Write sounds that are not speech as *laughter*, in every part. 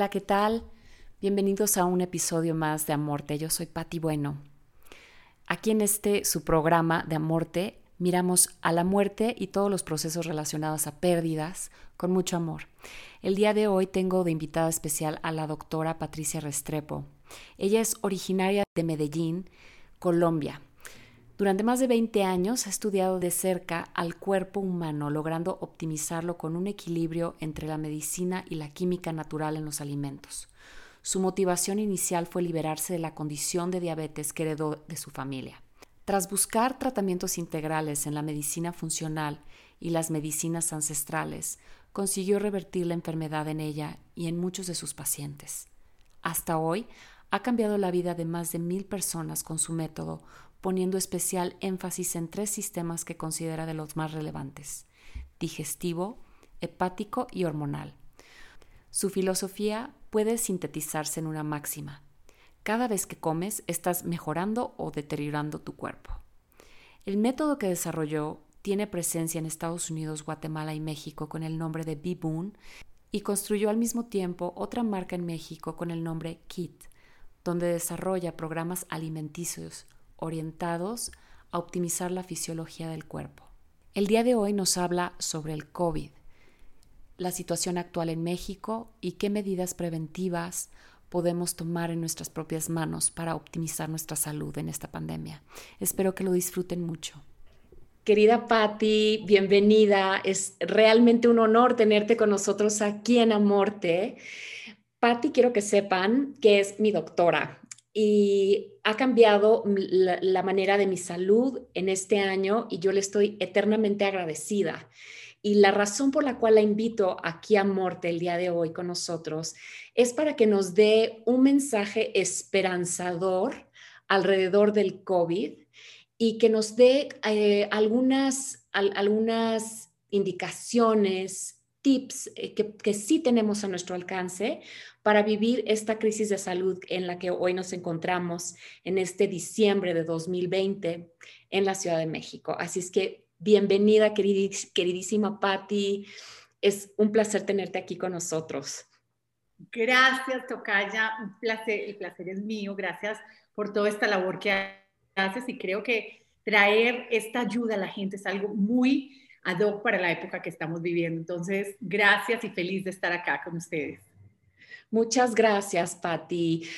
Hola, ¿qué tal? Bienvenidos a un episodio más de Amorte. Yo soy Patti Bueno. Aquí en este su programa de Amorte miramos a la muerte y todos los procesos relacionados a pérdidas con mucho amor. El día de hoy tengo de invitada especial a la doctora Patricia Restrepo. Ella es originaria de Medellín, Colombia. Durante más de 20 años ha estudiado de cerca al cuerpo humano, logrando optimizarlo con un equilibrio entre la medicina y la química natural en los alimentos. Su motivación inicial fue liberarse de la condición de diabetes que heredó de su familia. Tras buscar tratamientos integrales en la medicina funcional y las medicinas ancestrales, consiguió revertir la enfermedad en ella y en muchos de sus pacientes. Hasta hoy, ha cambiado la vida de más de mil personas con su método poniendo especial énfasis en tres sistemas que considera de los más relevantes, digestivo, hepático y hormonal. Su filosofía puede sintetizarse en una máxima. Cada vez que comes estás mejorando o deteriorando tu cuerpo. El método que desarrolló tiene presencia en Estados Unidos, Guatemala y México con el nombre de B-Boon y construyó al mismo tiempo otra marca en México con el nombre KIT, donde desarrolla programas alimenticios orientados a optimizar la fisiología del cuerpo. El día de hoy nos habla sobre el COVID, la situación actual en México y qué medidas preventivas podemos tomar en nuestras propias manos para optimizar nuestra salud en esta pandemia. Espero que lo disfruten mucho. Querida Patti, bienvenida. Es realmente un honor tenerte con nosotros aquí en Amorte. Patti, quiero que sepan que es mi doctora y ha cambiado la, manera de mi salud en este año y yo le estoy eternamente agradecida. Y la razón por la cual la invito aquí a Morte el día de hoy con nosotros es para que nos dé un mensaje esperanzador alrededor del COVID y que nos dé eh, algunas, algunas indicaciones, tips eh, que, sí tenemos a nuestro alcance para vivir esta crisis de salud en la que hoy nos encontramos en este diciembre de 2020 en la Ciudad de México. Así es que bienvenida, queridísima Patti. Es un placer tenerte aquí con nosotros. Gracias, Tocaya. Un placer, el placer es mío. Gracias por toda esta labor que haces y creo que traer esta ayuda a la gente es algo muy ad hoc para la época que estamos viviendo. Entonces, gracias y feliz de estar acá con ustedes. Muchas gracias, Patti.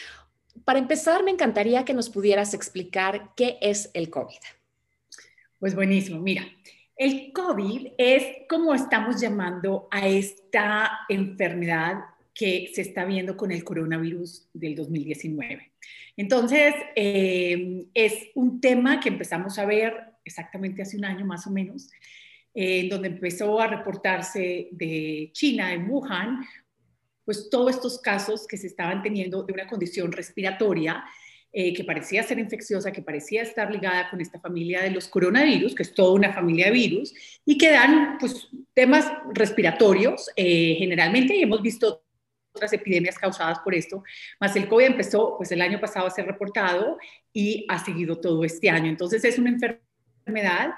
Para empezar, me encantaría que nos pudieras explicar qué es el COVID. Pues buenísimo, mira, el COVID es como estamos llamando a esta enfermedad que se está viendo con el coronavirus del 2019. Entonces, eh, es un tema que empezamos a ver exactamente hace un año más o menos, en donde empezó a reportarse de China, en Wuhan, pues todos estos casos que se estaban teniendo de una condición respiratoria eh, que parecía ser infecciosa, que parecía estar ligada con esta familia de los coronavirus, que es toda una familia de virus, y que dan pues, temas respiratorios eh, generalmente, y hemos visto otras epidemias causadas por esto, más el COVID empezó pues el año pasado a ser reportado y ha seguido todo este año. Entonces es una enfermedad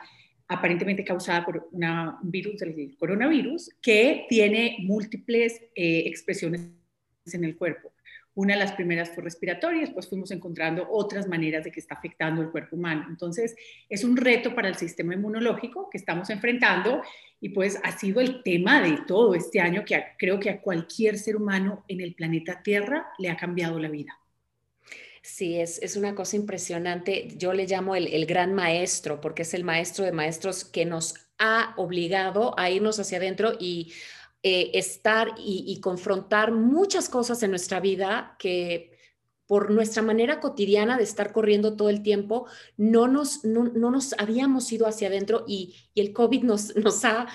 aparentemente causada por un virus del coronavirus que tiene múltiples eh, expresiones en el cuerpo. Una de las primeras fue respiratoria, después fuimos encontrando otras maneras de que está afectando el cuerpo humano. Entonces, es un reto para el sistema inmunológico que estamos enfrentando y pues ha sido el tema de todo este año que creo que a cualquier ser humano en el planeta Tierra le ha cambiado la vida. Sí, es, es, una cosa impresionante. Yo le llamo el, gran maestro, porque es el maestro de maestros que nos ha obligado a irnos hacia adentro y eh, estar y, confrontar muchas cosas en nuestra vida que por nuestra manera cotidiana de estar corriendo todo el tiempo, no nos, no, nos habíamos ido hacia adentro y, el COVID nos, nos, ha,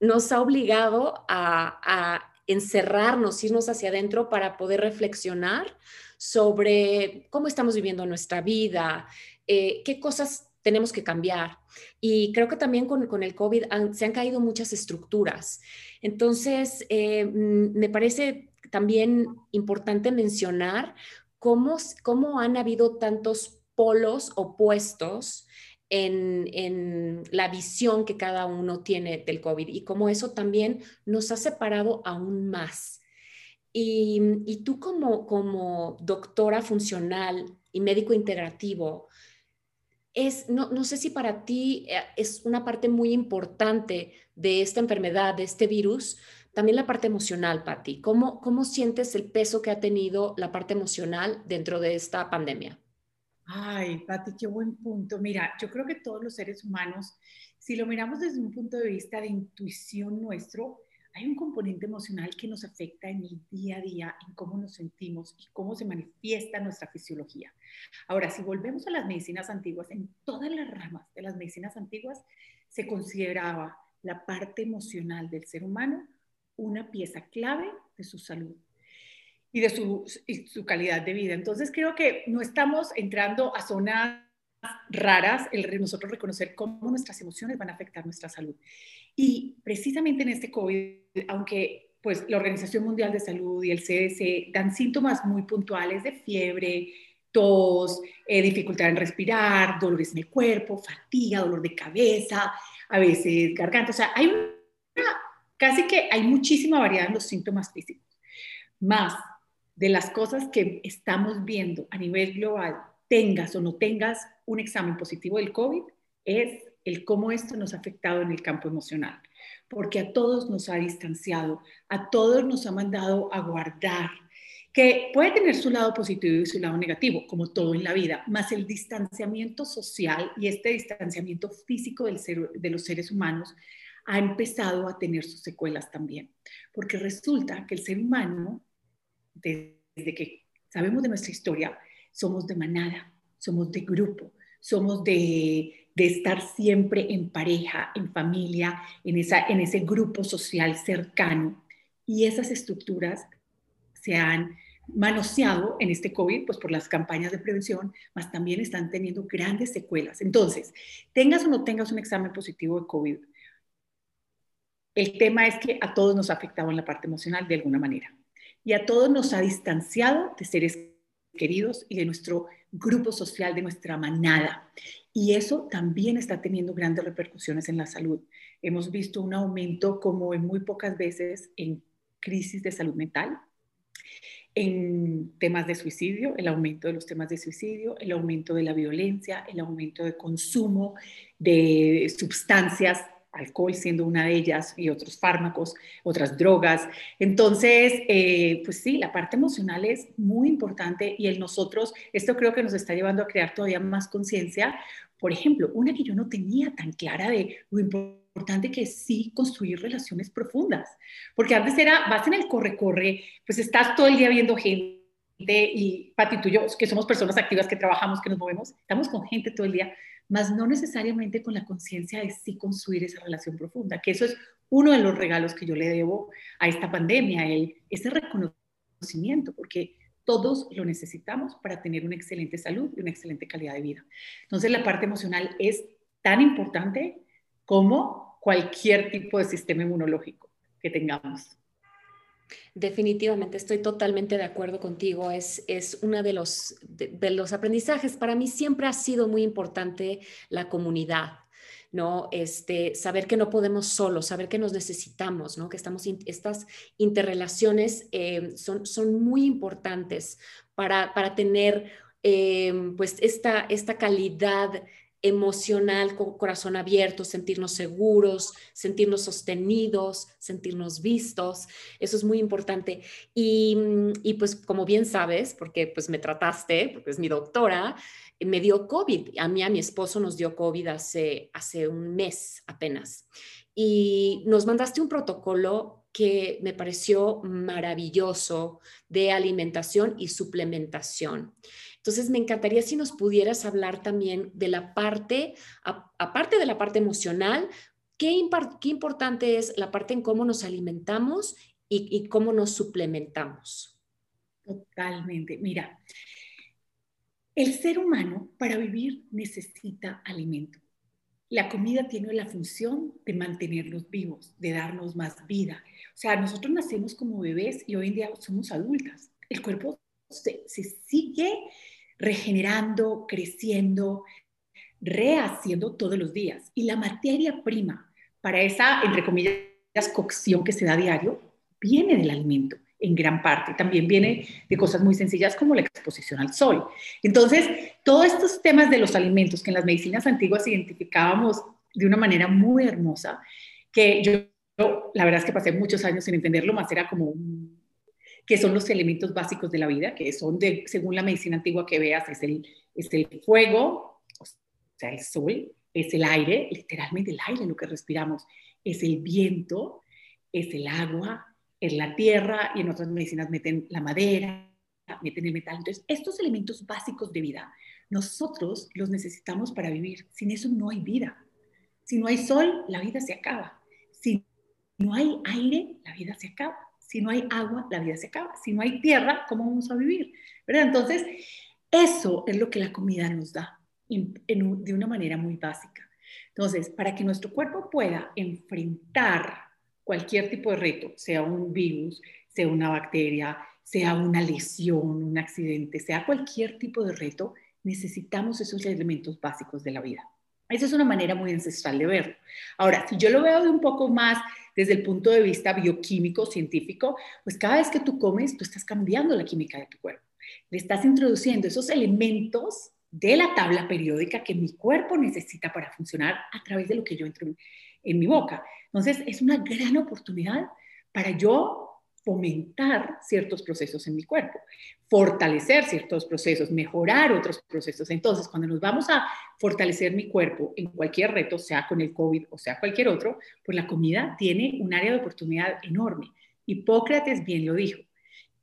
nos ha obligado a, a encerrarnos, irnos hacia adentro para poder reflexionar sobre cómo estamos viviendo nuestra vida, eh, qué cosas tenemos que cambiar. Y creo que también con, el COVID se han caído muchas estructuras. Entonces, eh, mm, me parece también importante mencionar cómo, cómo han habido tantos polos opuestos en, en, la visión que cada uno tiene del COVID y cómo eso también nos ha separado aún más. Y, tú como, como doctora funcional y médico integrativo, es, no, no, sé si para ti eh, es una parte muy importante de esta enfermedad, de este virus, también la parte emocional, Patti. ¿Cómo, ¿Cómo sientes el peso que ha tenido la parte emocional dentro de esta pandemia? Ay, Patti, qué buen punto. Mira, yo creo que todos los seres humanos, si lo miramos desde un punto de vista de intuición nuestro, hay un componente emocional que nos afecta en el día a día, en cómo nos sentimos y cómo se manifiesta nuestra fisiología. Ahora, si volvemos a las medicinas antiguas, en todas las ramas de las medicinas antiguas se consideraba la parte emocional del ser humano una pieza clave de su salud y de su, calidad de vida. Entonces creo que no estamos entrando a zonas raras el nosotros reconocer cómo nuestras emociones van a afectar nuestra salud. Y precisamente en este COVID, aunque pues la Organización Mundial de Salud y el CDC dan síntomas muy puntuales de fiebre, tos, eh, dificultad en respirar, dolores en el cuerpo, fatiga, dolor de cabeza, a veces garganta, o sea, hay una casi que hay muchísima variedad en los síntomas físicos. Más de las cosas que estamos viendo a nivel global, tengas o no tengas un examen positivo del COVID, es el cómo esto nos ha afectado en el campo emocional. Porque a todos nos ha distanciado, a todos nos ha mandado a guardar, que puede tener su lado positivo y su lado negativo, como todo en la vida, más el distanciamiento social y este distanciamiento físico del de los seres humanos ha empezado a tener sus secuelas también. Porque resulta que el ser humano, desde que sabemos de nuestra historia, somos de manada, somos de grupo, somos de, de estar siempre en pareja, en familia, en, esa, en ese grupo social cercano. Y esas estructuras se han manoseado en este COVID, pues por las campañas de prevención, más también están teniendo grandes secuelas. Entonces, tengas o no tengas un examen positivo de COVID, el tema es que a todos nos ha afectado en la parte emocional de alguna manera. Y a todos nos ha distanciado de seres queridos y de nuestro grupo social, de nuestra manada. Y eso también está teniendo grandes repercusiones en la salud. Hemos visto un aumento como en muy pocas veces en crisis de salud mental, en temas de suicidio, el aumento de los temas de suicidio, el aumento de la violencia, el aumento de consumo de sustancias alcohol siendo una de ellas y otros fármacos, otras drogas. Entonces, eh, pues sí, la parte emocional es muy importante y el nosotros, esto creo que nos está llevando a crear todavía más conciencia. Por ejemplo, una que yo no tenía tan clara de lo importante que es sí construir relaciones profundas, porque antes era, vas en el corre-corre, pues estás todo el día viendo gente y Pati, tú y yo, que somos personas activas, que trabajamos, que nos movemos, estamos con gente todo el día, más no necesariamente con la conciencia de sí construir esa relación profunda, que eso es uno de los regalos que yo le debo a esta pandemia, el, ese reconocimiento, porque todos lo necesitamos para tener una excelente salud y una excelente calidad de vida. Entonces la parte emocional es tan importante como cualquier tipo de sistema inmunológico que tengamos. Definitivamente, estoy totalmente de acuerdo contigo. Es, es uno de los, de, los aprendizajes. Para mí siempre ha sido muy importante la comunidad, ¿no? Este, saber que no podemos solos, saber que nos necesitamos, ¿no? Que estamos, estas interrelaciones eh, son, son muy importantes para, para tener, eh, pues, esta, esta calidad emocional, con corazón abierto, sentirnos seguros, sentirnos sostenidos, sentirnos vistos. Eso es muy importante. Y, y, pues como bien sabes, porque pues me trataste, porque es mi doctora, me dio COVID. A mí, a mi esposo nos dio COVID hace, hace un mes apenas. Y nos mandaste un protocolo que me pareció maravilloso de alimentación y suplementación. Entonces, me encantaría si nos pudieras hablar también de la parte, aparte de la parte emocional, ¿qué, qué, importante es la parte en cómo nos alimentamos y, y cómo nos suplementamos. Totalmente. Mira, el ser humano para vivir necesita alimento. La comida tiene la función de mantenernos vivos, de darnos más vida. O sea, nosotros nacemos como bebés y hoy en día somos adultas. El cuerpo se, se sigue regenerando, creciendo, rehaciendo todos los días. Y la materia prima para esa, entre comillas, cocción que se da diario, viene del alimento. en gran parte. También viene de cosas muy sencillas como la exposición al sol. Entonces, todos estos temas de los alimentos que en las medicinas antiguas identificábamos de una manera muy hermosa, que yo, la verdad es que pasé muchos años sin entenderlo, más era como que son los elementos básicos de la vida, que son, de, según la medicina antigua que veas, es el, es el fuego, o sea, el sol, es el aire, literalmente el aire, lo que respiramos, es el viento, es el agua, es la tierra y en otras medicinas meten la madera, meten el metal. Entonces, estos elementos básicos de vida, nosotros los necesitamos para vivir. Sin eso no hay vida. Si no hay sol, la vida se acaba. Si no hay aire, la vida se acaba. Si no hay agua, la vida se acaba. Si no hay tierra, ¿cómo vamos a vivir? Entonces, eso es lo que la comida nos da de una manera muy básica. Entonces, para que nuestro cuerpo pueda enfrentar cualquier tipo de reto, sea un virus, sea una bacteria, sea una lesión, un accidente, sea cualquier tipo de reto, necesitamos esos elementos básicos de la vida. Esa es una manera muy ancestral de verlo. Ahora, si yo lo veo de un poco más desde el punto de vista bioquímico, científico, pues cada vez que tú comes, tú estás cambiando la química de tu cuerpo. Le estás introduciendo esos elementos de la tabla periódica que mi cuerpo necesita para funcionar a través de lo que yo entro en mi boca. Entonces, es una gran oportunidad para yo fomentar ciertos procesos en mi cuerpo, fortalecer ciertos procesos, mejorar otros procesos. Entonces, cuando nos vamos a fortalecer mi cuerpo en cualquier reto, sea con el COVID o sea cualquier otro, pues la comida tiene un área de oportunidad enorme. Hipócrates bien lo dijo,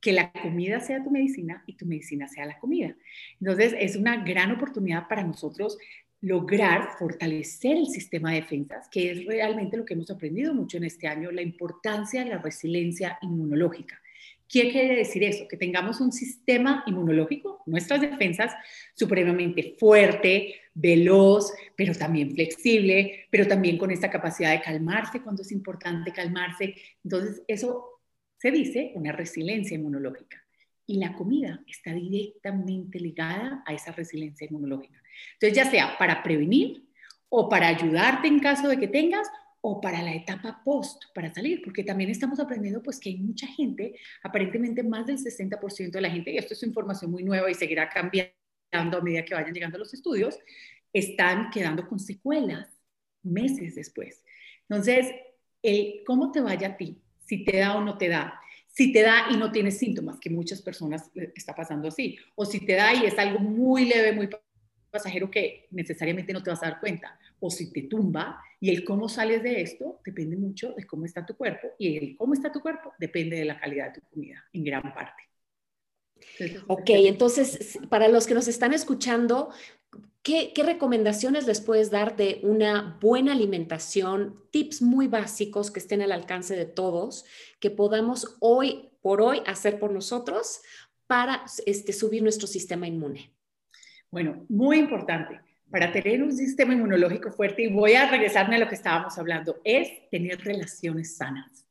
que la comida sea tu medicina y tu medicina sea la comida. Entonces, es una gran oportunidad para nosotros lograr fortalecer el sistema de defensas, que es realmente lo que hemos aprendido mucho en este año, la importancia de la resiliencia inmunológica. ¿Qué quiere decir eso? Que tengamos un sistema inmunológico, nuestras defensas, supremamente fuerte, veloz, pero también flexible, pero también con esta capacidad de calmarse cuando es importante calmarse. Entonces, eso se dice una resiliencia inmunológica. Y la comida está directamente ligada a esa resiliencia inmunológica. Entonces, ya sea para prevenir o para ayudarte en caso de que tengas o para la etapa post, para salir, porque también estamos aprendiendo pues que hay mucha gente, aparentemente más del 60% de la gente, y esto es información muy nueva y seguirá cambiando a medida que vayan llegando los estudios, están quedando con secuelas meses después. Entonces, el cómo te vaya a ti, si te da o no te da, si te da y no tienes síntomas, que muchas personas está pasando así, o si te da y es algo muy leve, muy pasajero que necesariamente no te vas a dar cuenta, o si te tumba, y el cómo sales de esto depende mucho de cómo está tu cuerpo, y el cómo está tu cuerpo depende de la calidad de tu comida, en gran parte. Ok, entonces, para los que nos están escuchando, ¿qué, ¿qué, recomendaciones les puedes dar de una buena alimentación? Tips muy básicos que estén al alcance de todos, que podamos hoy por hoy hacer por nosotros para este, subir nuestro sistema inmune. Bueno, muy importante para tener un sistema inmunológico fuerte, y voy a regresarme a lo que estábamos hablando, es tener relaciones sanas.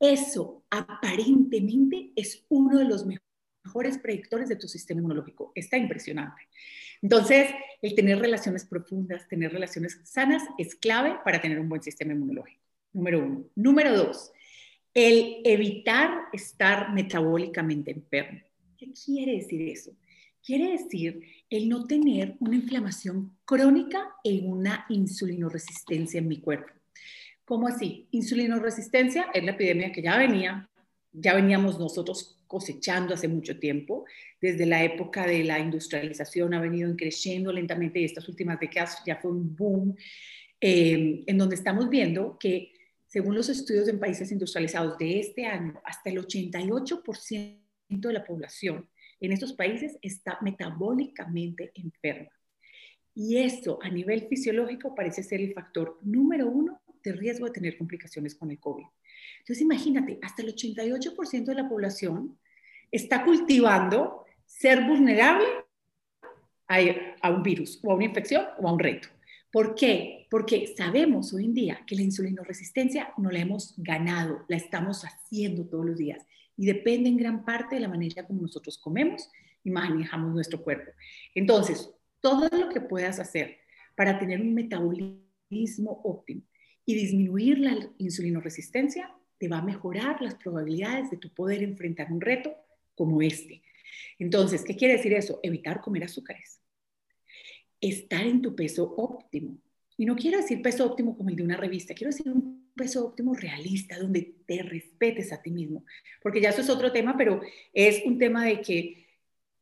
Eso aparentemente es uno de los mejores predictores de tu sistema inmunológico. Está impresionante. Entonces, el tener relaciones profundas, tener relaciones sanas es clave para tener un buen sistema inmunológico. Número uno. Número dos, el evitar estar metabólicamente enfermo. ¿Qué quiere decir eso? Quiere decir el no tener una inflamación crónica e una insulinoresistencia en mi cuerpo. ¿Cómo así? Insulinoresistencia es la epidemia que ya venía, ya veníamos nosotros cosechando hace mucho tiempo. Desde la época de la industrialización ha venido creciendo lentamente y estas últimas décadas ya fue un boom eh, en donde estamos viendo que según los estudios en países industrializados de este año, hasta el 88% de la población en estos países está metabólicamente enferma. Y eso a nivel fisiológico parece ser el factor número uno de riesgo de tener complicaciones con el COVID. Entonces imagínate, hasta el 88% de la población está cultivando ser vulnerable a, a, un virus o a una infección o a un reto. ¿Por qué? Porque sabemos hoy en día que la insulinoresistencia no la hemos ganado, la estamos haciendo todos los días y depende en gran parte de la manera como nosotros comemos y manejamos nuestro cuerpo. Entonces, todo lo que puedas hacer para tener un metabolismo óptimo y disminuir la insulinoresistencia te va a mejorar las probabilidades de tu poder enfrentar un reto como este. Entonces, ¿qué quiere decir eso? Evitar comer azúcares. Estar en tu peso óptimo. Y no quiero decir peso óptimo como el de una revista, quiero decir un peso óptimo realista, donde te respetes a ti mismo. Porque ya eso es otro tema, pero es un tema de que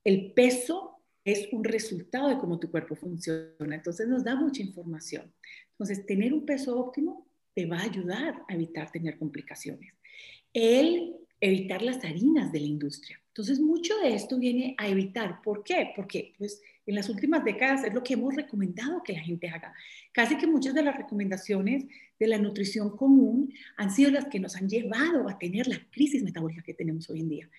el peso es un resultado de cómo tu cuerpo funciona. Entonces nos da mucha información. Entonces, tener un peso óptimo te va a ayudar a evitar tener complicaciones. El evitar las harinas de la industria. Entonces, mucho de esto viene a evitar. ¿Por qué? Porque pues, en las últimas décadas es lo que hemos recomendado que la gente haga. Casi que muchas de las recomendaciones de la nutrición común han sido las que nos han llevado a tener la crisis metabólica que tenemos hoy en día.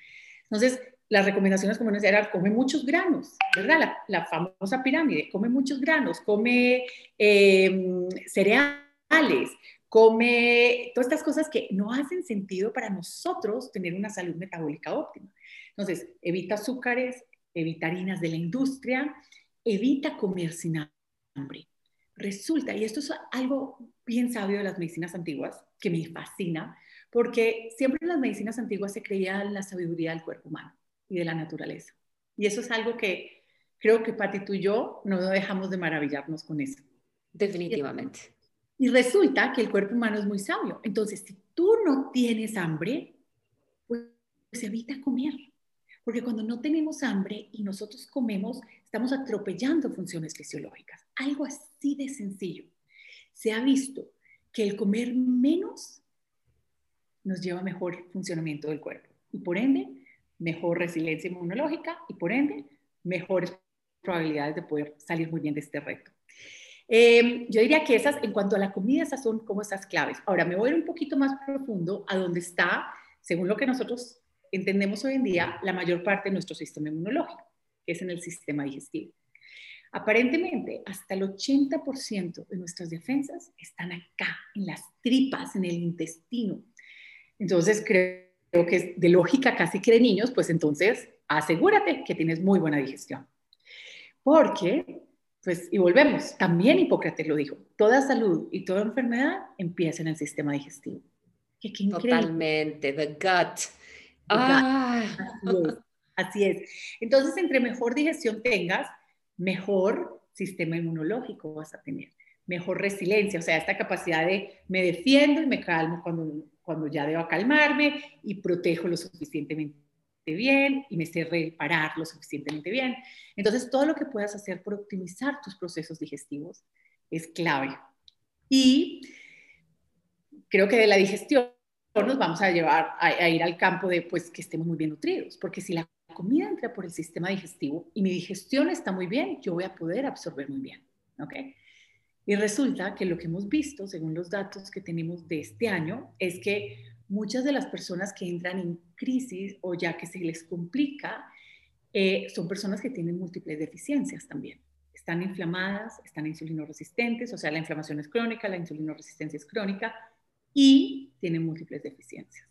Entonces, las recomendaciones comunes eran come muchos granos, ¿verdad? La, famosa pirámide, come muchos granos, come em, cereales, come todas estas cosas que no hacen sentido para nosotros tener una salud metabólica óptima. Entonces, evita azúcares, evita harinas de la industria, evita comer sin hambre. Resulta, y esto es algo bien sabio de las medicinas antiguas, que me fascina, porque siempre en las medicinas antiguas se creía la sabiduría del cuerpo humano y de la naturaleza. Y eso es algo que creo que Pati, tú y yo no dejamos de maravillarnos con eso. Definitivamente. Y resulta que el cuerpo humano es muy sabio. Entonces, si tú no tienes hambre, pues, evita comer. Porque cuando no tenemos hambre y nosotros comemos, estamos atropellando funciones fisiológicas. Algo así de sencillo. Se ha visto que el comer menos nos lleva a mejor funcionamiento del cuerpo. Y por ende, mejor resiliencia inmunológica y por ende mejores probabilidades de poder salir muy bien de este reto. Eh, yo diría que esas, en cuanto a la comida, esas son como esas claves. Ahora me voy a ir un poquito más profundo a donde está, según lo que nosotros entendemos hoy en día, la mayor parte de nuestro sistema inmunológico, que es en el sistema digestivo. Aparentemente, hasta el 80% de nuestras defensas están acá, en las tripas, en el intestino. Entonces, creo que es de lógica casi que de niños, pues entonces asegúrate que tienes muy buena digestión. Porque, pues, y volvemos, también Hipócrates lo dijo, toda salud y toda enfermedad empieza en el sistema digestivo. ¿Qué, Totalmente, the gut. Ah. Así, es, Entonces, entre mejor digestión tengas, mejor sistema inmunológico vas a tener, mejor resiliencia, o sea, esta capacidad de me defiendo y me calmo cuando cuando ya debo calmarme y protejo lo suficientemente bien y me sé reparar lo suficientemente bien. Entonces, todo lo que puedas hacer por optimizar tus procesos digestivos es clave. Y creo que de la digestión nos vamos a llevar a, ir al campo de pues que estemos muy bien nutridos, porque si la comida entra por el sistema digestivo y mi digestión está muy bien, yo voy a poder absorber muy bien, ¿ok? Y resulta que lo que hemos visto, según los datos que tenemos de este año, es que muchas de las personas que entran en crisis o ya que se les complica, eh, son personas que tienen múltiples deficiencias también. Están inflamadas, están insulinoresistentes, o sea, la inflamación es crónica, la insulinoresistencia es crónica y tienen múltiples deficiencias.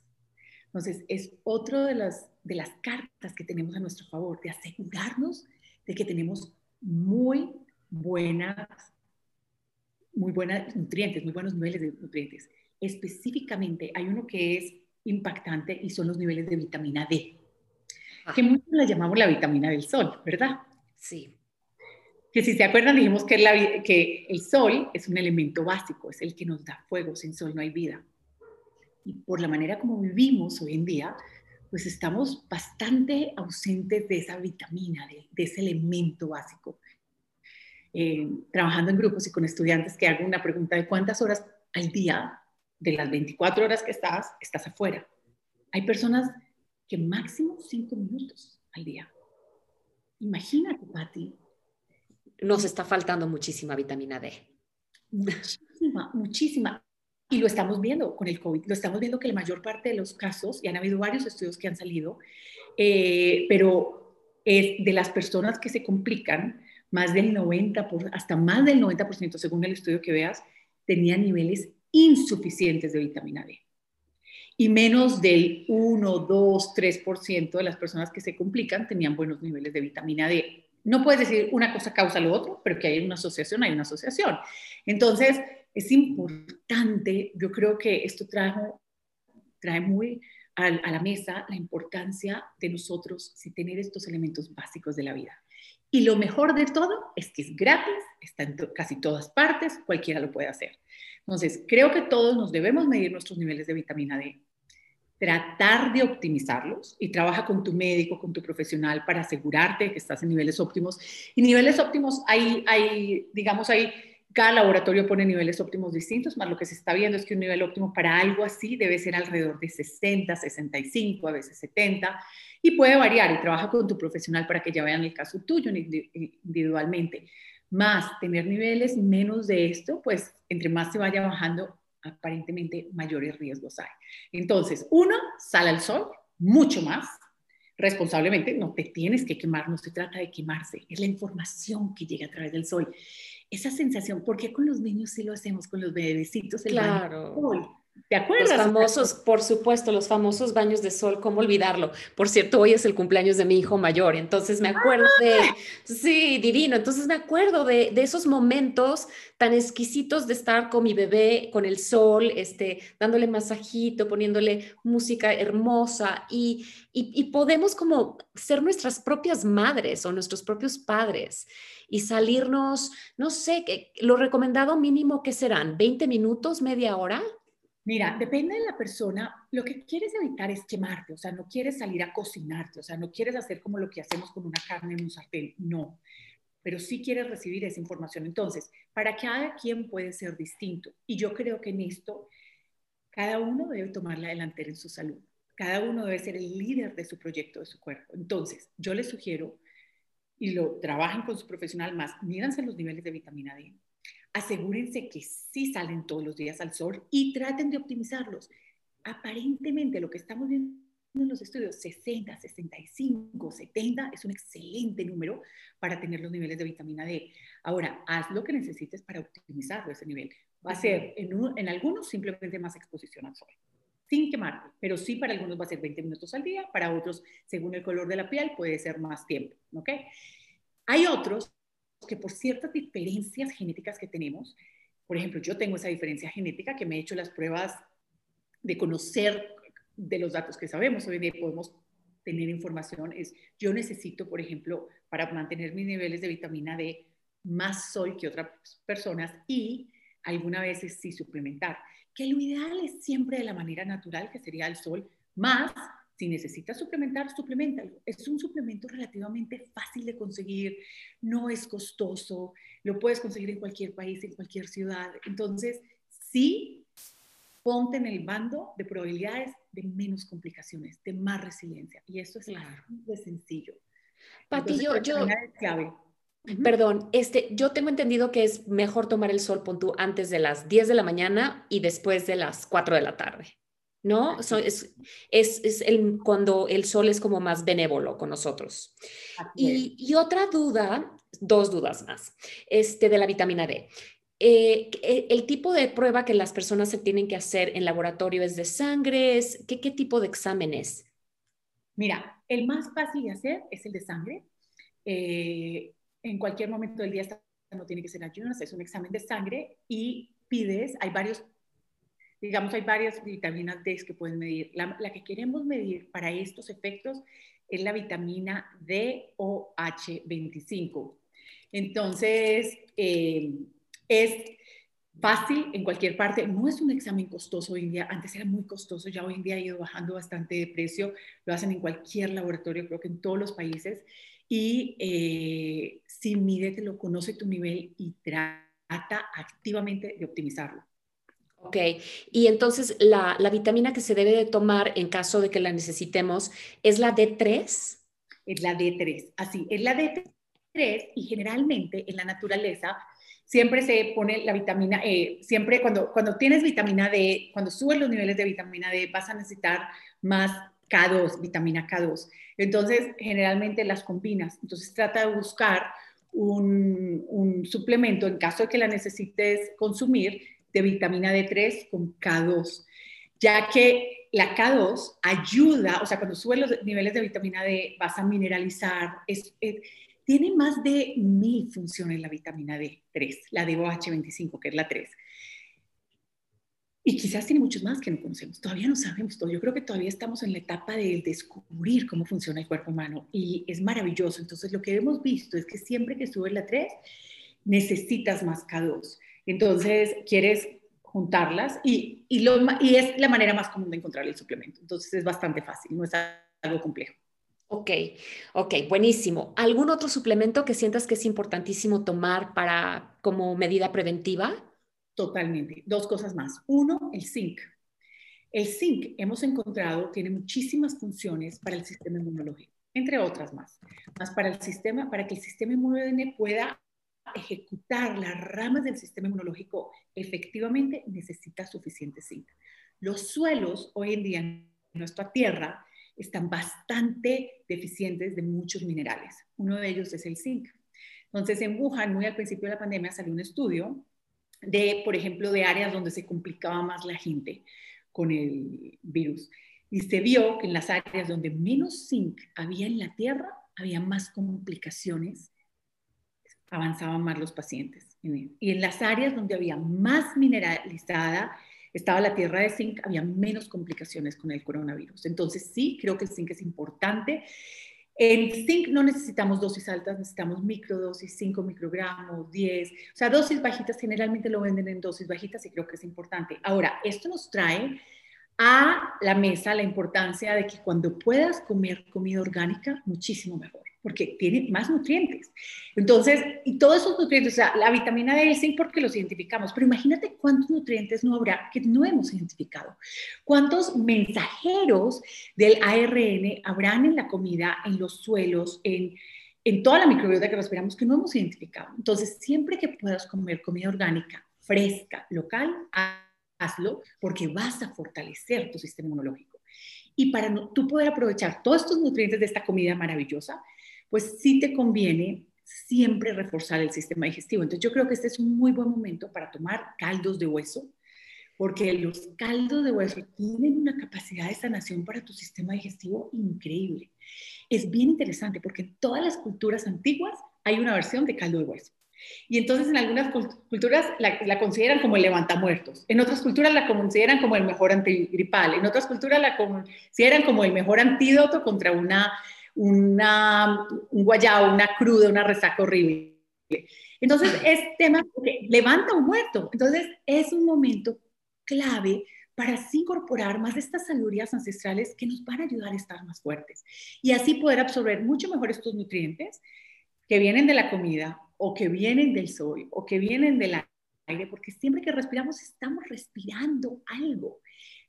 Entonces, es otra de las, de las cartas que tenemos a nuestro favor, de asegurarnos de que tenemos muy buenas muy buenos nutrientes, muy buenos niveles de nutrientes. Específicamente hay uno que es impactante y son los niveles de vitamina D, ah. que muchos la llamamos la vitamina del sol, ¿verdad? Sí. Que si se acuerdan dijimos que, la, que el sol es un elemento básico, es el que nos da fuego, sin sol no hay vida. Y por la manera como vivimos hoy en día, pues estamos bastante ausentes de esa vitamina, de ese elemento básico. Eh, trabajando en grupos y con estudiantes que hago una pregunta de cuántas horas al día, de las 24 horas que estás, estás afuera. Hay personas que máximo 5 minutos al día. Imagínate, Patti. Nos está faltando muchísima vitamina D. Muchísima, muchísima. Y lo estamos viendo con el COVID. Lo estamos viendo que la mayor parte de los casos, y han habido varios estudios que han salido, eh, pero es de las personas que se complican, más del 90, por, hasta más del 90%, según el estudio que veas, tenían niveles insuficientes de vitamina D. Y menos del 1, 2, 3% de las personas que se complican tenían buenos niveles de vitamina D. No puedes decir una cosa causa lo otro, pero que hay una asociación, hay una asociación. Entonces, es importante, yo creo que esto trajo trae muy a, la mesa la importancia de nosotros si tener estos elementos básicos de la vida. Y lo mejor de todo es que es gratis, está en casi todas partes, cualquiera lo puede hacer. Entonces, creo que todos nos debemos medir nuestros niveles de vitamina D, tratar de optimizarlos y trabaja con tu médico, con tu profesional para asegurarte que estás en niveles óptimos. Y niveles óptimos, hay, hay digamos, hay cada laboratorio pone niveles óptimos distintos, más lo que se está viendo es que un nivel óptimo para algo así debe ser alrededor de 60, 65, a veces 70, y puede variar y trabaja con tu profesional para que ya vean el caso tuyo individualmente. Más tener niveles menos de esto, pues entre más se vaya bajando, aparentemente mayores riesgos hay. Entonces, uno, sale al sol, mucho más, responsablemente, no te tienes que quemar, no se trata de quemarse, es la información que llega a través del sol esa sensación, ¿por qué con los niños sí lo hacemos, con los bebecitos? El claro. ¿Te acuerdas? Los famosos, por supuesto, los famosos baños de sol, ¿cómo olvidarlo? Por cierto, hoy es el cumpleaños de mi hijo mayor, entonces me acuerdo de, ¡Ah! sí, divino, entonces me acuerdo de, de, esos momentos tan exquisitos de estar con mi bebé, con el sol, este, dándole masajito, poniéndole música hermosa y, y, y podemos como ser nuestras propias madres o nuestros propios padres y salirnos, no sé, lo recomendado mínimo que serán 20 minutos, media hora. Mira, depende de la persona. Lo que quieres evitar es quemarte, o sea, no quieres salir a cocinarte, o sea, no quieres hacer como lo que hacemos con una carne en un sartén, no. Pero sí quieres recibir esa información. Entonces, para cada quien puede ser distinto. Y yo creo que en esto, cada uno debe tomar la delantera en su salud. Cada uno debe ser el líder de su proyecto, de su cuerpo. Entonces, yo les sugiero y lo trabajen con su profesional más, mídanse los niveles de vitamina D asegúrense que sí salen todos los días al sol y traten de optimizarlos. Aparentemente lo que estamos viendo en los estudios, 60, 65, 70 es un excelente número para tener los niveles de vitamina D. Ahora, haz lo que necesites para optimizarlo ese nivel. Va a ser en, en algunos simplemente más exposición al sol, sin quemarte, pero sí para algunos va a ser 20 minutos al día, para otros, según el color de la piel, puede ser más tiempo. ¿ok? Hay otros que por ciertas diferencias genéticas que tenemos, por ejemplo, yo tengo esa diferencia genética que me he hecho las pruebas de conocer de los datos que sabemos, hoy día podemos tener información, es yo necesito, por ejemplo, para mantener mis niveles de vitamina D, más sol que otras personas y alguna veces sí suplementar, que lo ideal es siempre de la manera natural, que sería el sol, más si necesitas suplementar, suplementalo. Es un suplemento relativamente fácil de conseguir, no es costoso, lo puedes conseguir en cualquier país, en cualquier ciudad. Entonces, sí, ponte en el bando de probabilidades de menos complicaciones, de más resiliencia. Y eso es claro. de sencillo. Pati, yo, Perdón, este, yo tengo entendido que es mejor tomar el sol, pon antes de las 10 de la mañana y después de las 4 de la tarde. ¿No? es, es, el, cuando el sol es como más benévolo con nosotros. Y, otra duda, dos dudas más, este, de la vitamina D. Eh, e, el tipo de prueba que las personas se tienen que hacer en laboratorio es de sangre, ¿qué, qué tipo de examen es? Mira, el más fácil de hacer es el de sangre. Eh, en cualquier momento del día no tiene que ser ayunas, es un examen de sangre y pides, hay varios Digamos, hay varias vitaminas D que pueden medir. La, que queremos medir para estos efectos es la vitamina DOH25. Entonces, eh, es fácil en cualquier parte. No es un examen costoso hoy en día. Antes era muy costoso, ya hoy en día ha ido bajando bastante de precio. Lo hacen en cualquier laboratorio, creo que en todos los países. Y eh, si lo conoce tu nivel y trata activamente de optimizarlo. Ok, y entonces la, vitamina que se debe de tomar en caso de que la necesitemos es la D3. Es la D3, así, es la D3 y generalmente en la naturaleza siempre se pone la vitamina E, siempre cuando, cuando tienes vitamina D, cuando subes los niveles de vitamina D vas a necesitar más K2, vitamina K2. Entonces, generalmente las combinas. Entonces, trata de buscar un, un suplemento en caso de que la necesites consumir de vitamina D3 con K2, ya que la K2 ayuda, o sea, cuando suben los niveles de vitamina D vas a mineralizar, es, tiene más de mil funciones la vitamina D3, la DOH25, que es la 3. y quizás tiene muchos más que no conocemos. Todavía no sabemos todo. Yo creo que todavía estamos en la etapa de descubrir cómo funciona el cuerpo humano y es maravilloso. Entonces, lo que hemos visto es que siempre que subes la 3, necesitas más K2. Entonces, quieres juntarlas y, y, lo, y es la manera más común de encontrar el suplemento. Entonces, es bastante fácil, no es algo complejo. Ok, ok, buenísimo. ¿Algún otro suplemento que sientas que es importantísimo tomar para como medida preventiva? Totalmente. Dos cosas más. Uno, el zinc. El zinc, hemos encontrado, tiene muchísimas funciones para el sistema inmunológico, entre otras más. Más para el sistema, para que el sistema inmunológico pueda ejecutar las ramas del sistema inmunológico efectivamente, necesita suficiente zinc. Los suelos hoy en día en nuestra tierra están bastante deficientes de muchos minerales. Uno de ellos es el zinc. Entonces, en Wuhan, muy al principio de la pandemia, salió un estudio de, por ejemplo, de áreas donde se complicaba más la gente con el virus. Y se vio que en las áreas donde menos zinc había en la tierra, había más complicaciones, avanzaban más los pacientes. Y en las áreas donde había más mineralizada estaba la tierra de zinc, había menos complicaciones con el coronavirus. Entonces sí, creo que el zinc es importante en zinc no necesitamos dosis altas, necesitamos microdosis, 5 microgramos, 10. O sea, dosis bajitas generalmente lo venden en dosis bajitas y creo que es importante. Ahora, esto nos trae a la mesa la importancia de que cuando puedas comer comida orgánica, muchísimo mejor porque tiene más nutrientes. Entonces, y todos esos nutrientes, o sea, la vitamina D el porque los identificamos, pero imagínate cuántos nutrientes no habrá que no hemos identificado. ¿Cuántos mensajeros del ARN habrán en la comida, en los suelos, en, en toda la microbiota que respiramos que no hemos identificado? Entonces, siempre que puedas comer comida orgánica, fresca, local, hazlo porque vas a fortalecer tu sistema inmunológico. Y para tú poder aprovechar todos estos nutrientes de esta comida maravillosa, pues sí te conviene siempre reforzar el sistema digestivo. Entonces yo creo que este es un muy buen momento para tomar caldos de hueso, porque los caldos de hueso tienen una capacidad de sanación para tu sistema digestivo increíble. Es bien interesante porque en todas las culturas antiguas hay una versión de caldo de hueso. Y entonces en algunas culturas la, la, consideran como el levantamuertos, en otras culturas la consideran como el mejor antigripal, en otras culturas la consideran como el mejor antídoto contra una una, un guayabo, una cruda, una resaca horrible. Entonces, es tema que levanta un muerto. Entonces, es un momento clave para así incorporar más de estas salurías ancestrales que nos van a ayudar a estar más fuertes y así poder absorber mucho mejor estos nutrientes que vienen de la comida o que vienen del sol o que vienen del aire, porque siempre que respiramos estamos respirando algo.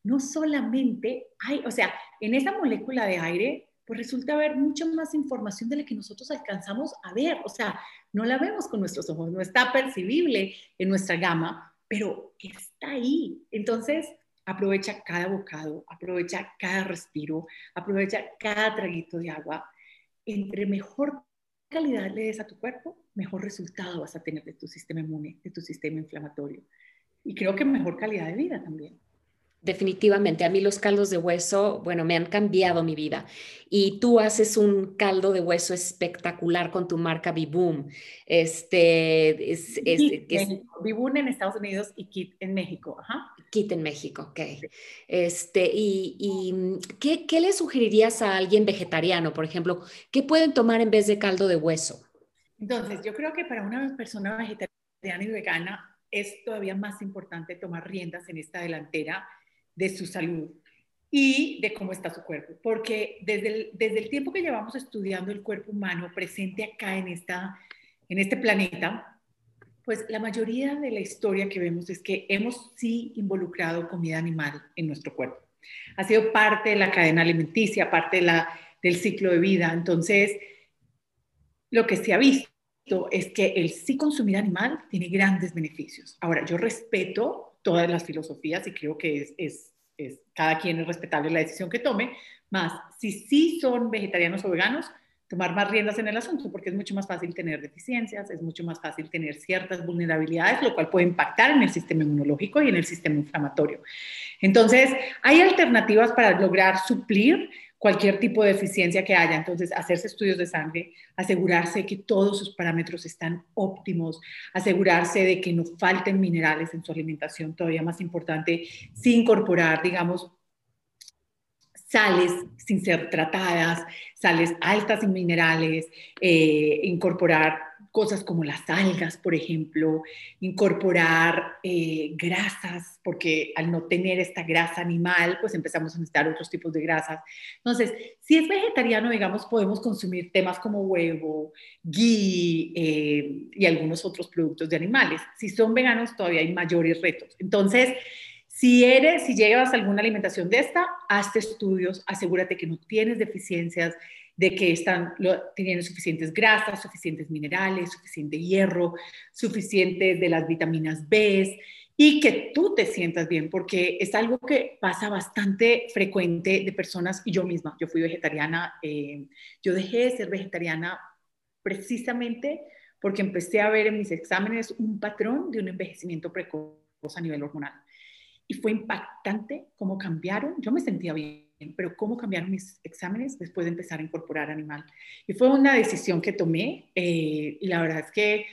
No solamente hay, o sea, en esa molécula de aire pues resulta haber mucha más información de la que nosotros alcanzamos a ver. O sea, no la vemos con nuestros ojos, no está percibible en nuestra gama, pero está ahí. Entonces, aprovecha cada bocado, aprovecha cada respiro, aprovecha cada traguito de agua. Entre mejor calidad le des a tu cuerpo, mejor resultado vas a tener de tu sistema inmune, de tu sistema inflamatorio. Y creo que mejor calidad de vida también. Definitivamente, a mí los caldos de hueso, bueno, me han cambiado mi vida. Y tú haces un caldo de hueso espectacular con tu marca Biboom. Este, es, es, Biboom en Estados Unidos y Kit en México. Ajá. Kit en México, ok. Este, y, y ¿qué, ¿qué, le sugerirías a alguien vegetariano, por ejemplo? ¿Qué pueden tomar en vez de caldo de hueso? Entonces, yo creo que para una persona vegetariana y vegana es todavía más importante tomar riendas en esta delantera de su salud y de cómo está su cuerpo. Porque desde el, desde el tiempo que llevamos estudiando el cuerpo humano presente acá en, esta, en este planeta, pues la mayoría de la historia que vemos es que hemos sí involucrado comida animal en nuestro cuerpo. Ha sido parte de la cadena alimenticia, parte de la, del ciclo de vida. Entonces, lo que se ha visto es que el sí consumir animal tiene grandes beneficios. Ahora, yo respeto todas las filosofías y creo que es, es, es, cada quien es respetable la decisión que tome, más si sí son vegetarianos o veganos, tomar más riendas en el asunto, porque es mucho más fácil tener deficiencias, es mucho más fácil tener ciertas vulnerabilidades, lo cual puede impactar en el sistema inmunológico y en el sistema inflamatorio. Entonces, hay alternativas para lograr suplir cualquier tipo de deficiencia que haya. Entonces, hacerse estudios de sangre, asegurarse que todos sus parámetros están óptimos, asegurarse de que no falten minerales en su alimentación, todavía más importante, sin incorporar, digamos, sales sin ser tratadas, sales altas en minerales, eh, incorporar cosas como las algas, por ejemplo, incorporar eh, grasas, porque al no tener esta grasa animal, pues empezamos a necesitar otros tipos de grasas. Entonces, si es vegetariano, digamos, podemos consumir temas como huevo, ghee eh, y algunos otros productos de animales. Si son veganos, todavía hay mayores retos. Entonces, si eres, si llevas alguna alimentación de esta, hazte estudios, asegúrate que no tienes deficiencias, de que están teniendo suficientes grasas, suficientes minerales, suficiente hierro, suficientes de las vitaminas B y que tú te sientas bien, porque es algo que pasa bastante frecuente de personas, y yo misma, yo fui vegetariana, eh, yo dejé de ser vegetariana precisamente porque empecé a ver en mis exámenes un patrón de un envejecimiento precoz a nivel hormonal y fue impactante cómo cambiaron. Yo me sentía bien, pero cómo cambiaron mis exámenes después de empezar a incorporar animal. Y fue una decisión que tomé eh, y la verdad es que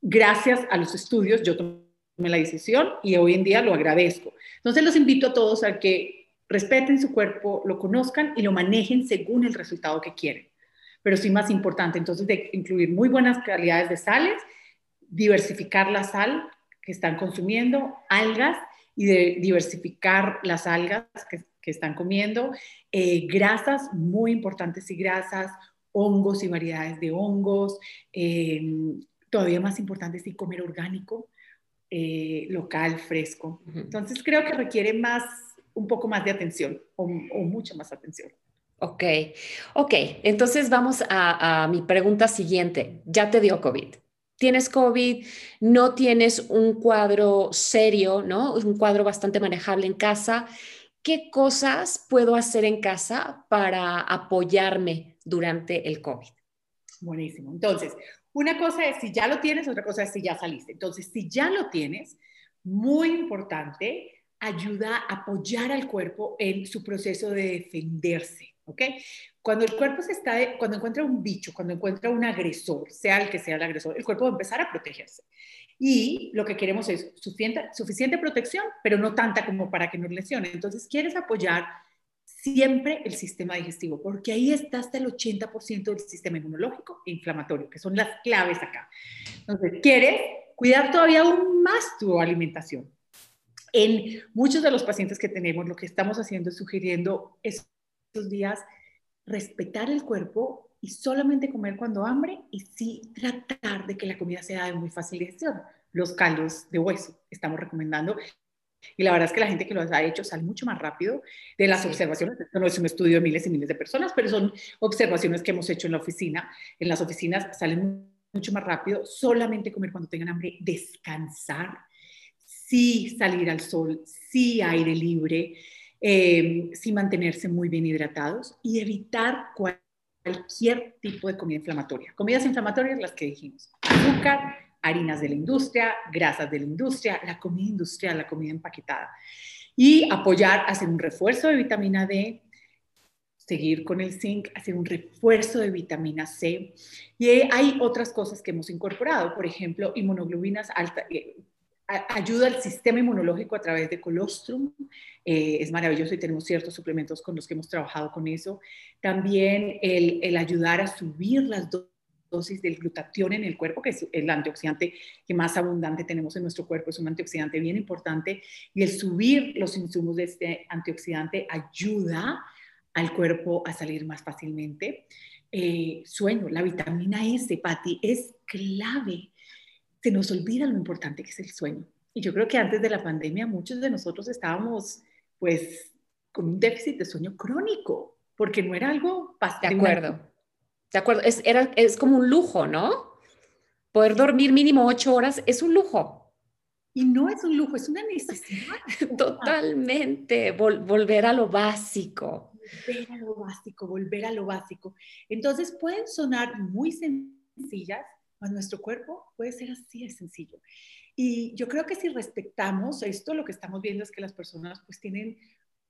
gracias a los estudios yo tomé la decisión y hoy en día lo agradezco. Entonces los invito a todos a que respeten su cuerpo, lo conozcan y lo manejen según el resultado que quieren. Pero sí más importante, entonces de incluir muy buenas calidades de sales, diversificar la sal que están consumiendo, algas y de diversificar las algas que, están comiendo, eh, grasas muy importantes y grasas, hongos y variedades de hongos, em, todavía más importante es comer orgánico, eh, local, fresco. Entonces creo que requiere más, un poco más de atención o, o mucha más atención. Ok, ok, entonces vamos a, a mi pregunta siguiente. Ya te dio COVID tienes COVID, no tienes un cuadro serio, ¿no? Un cuadro bastante manejable en casa. ¿Qué cosas puedo hacer en casa para apoyarme durante el COVID? Buenísimo. Entonces, una cosa es si ya lo tienes, otra cosa es si ya saliste. Entonces, si ya lo tienes, muy importante, ayuda a apoyar al cuerpo en su proceso de defenderse, ¿ok? Cuando el cuerpo se está, cuando encuentra un bicho, cuando encuentra un agresor, sea el que sea el agresor, el cuerpo va a empezar a protegerse. Y lo que queremos es suficiente, suficiente protección, pero no tanta como para que nos lesione. Entonces, quieres apoyar siempre el sistema digestivo, porque ahí está hasta el 80% del sistema inmunológico e inflamatorio, que son las claves acá. Entonces, quieres cuidar todavía aún más tu alimentación. En muchos de los pacientes que tenemos, lo que estamos haciendo es sugiriendo estos días respetar el cuerpo y solamente comer cuando hambre y sí tratar de que la comida sea de muy fácil digestión. Los caldos de hueso estamos recomendando. Y la verdad es que la gente que lo ha hecho sale mucho más rápido de las observaciones. Esto no es un estudio de miles y miles de personas, pero son observaciones que hemos hecho en la oficina. En las oficinas salen mucho más rápido. Solamente comer cuando tengan hambre, descansar, sí salir al sol, sí aire libre, eh, sí mantenerse muy bien hidratados y evitar cualquier tipo de comida inflamatoria. Comidas inflamatorias, las que dijimos, azúcar, harinas de la industria, grasas de la industria, la comida industrial, la comida empaquetada. Y apoyar, hacer un refuerzo de vitamina D, seguir con el zinc, hacer un refuerzo de vitamina C. Y hay otras cosas que hemos incorporado, por ejemplo, inmunoglobinas alta, eh, ayuda al sistema inmunológico a través de colostrum. Eh, es maravilloso y tenemos ciertos suplementos con los que hemos trabajado con eso. También el, el ayudar a subir las dosis del glutatión en el cuerpo, que es el antioxidante que más abundante tenemos en nuestro cuerpo, es un antioxidante bien importante. Y el subir los insumos de este antioxidante ayuda al cuerpo a salir más fácilmente. Eh, sueño, la vitamina S, Patti, es clave se nos olvida lo importante que es el sueño. Y yo creo que antes de la pandemia muchos de nosotros estábamos pues con un déficit de sueño crónico, porque no era algo De acuerdo, de acuerdo, es, era, es como un lujo, ¿no? Poder dormir mínimo ocho horas es un lujo. Y no es un lujo, es una necesidad. *laughs* Totalmente, volver a lo básico. Volver a lo básico, volver a lo básico. Entonces pueden sonar muy sencillas, nuestro cuerpo puede ser así de sencillo. Y yo creo que si respetamos esto, lo que estamos viendo es que las personas pues tienen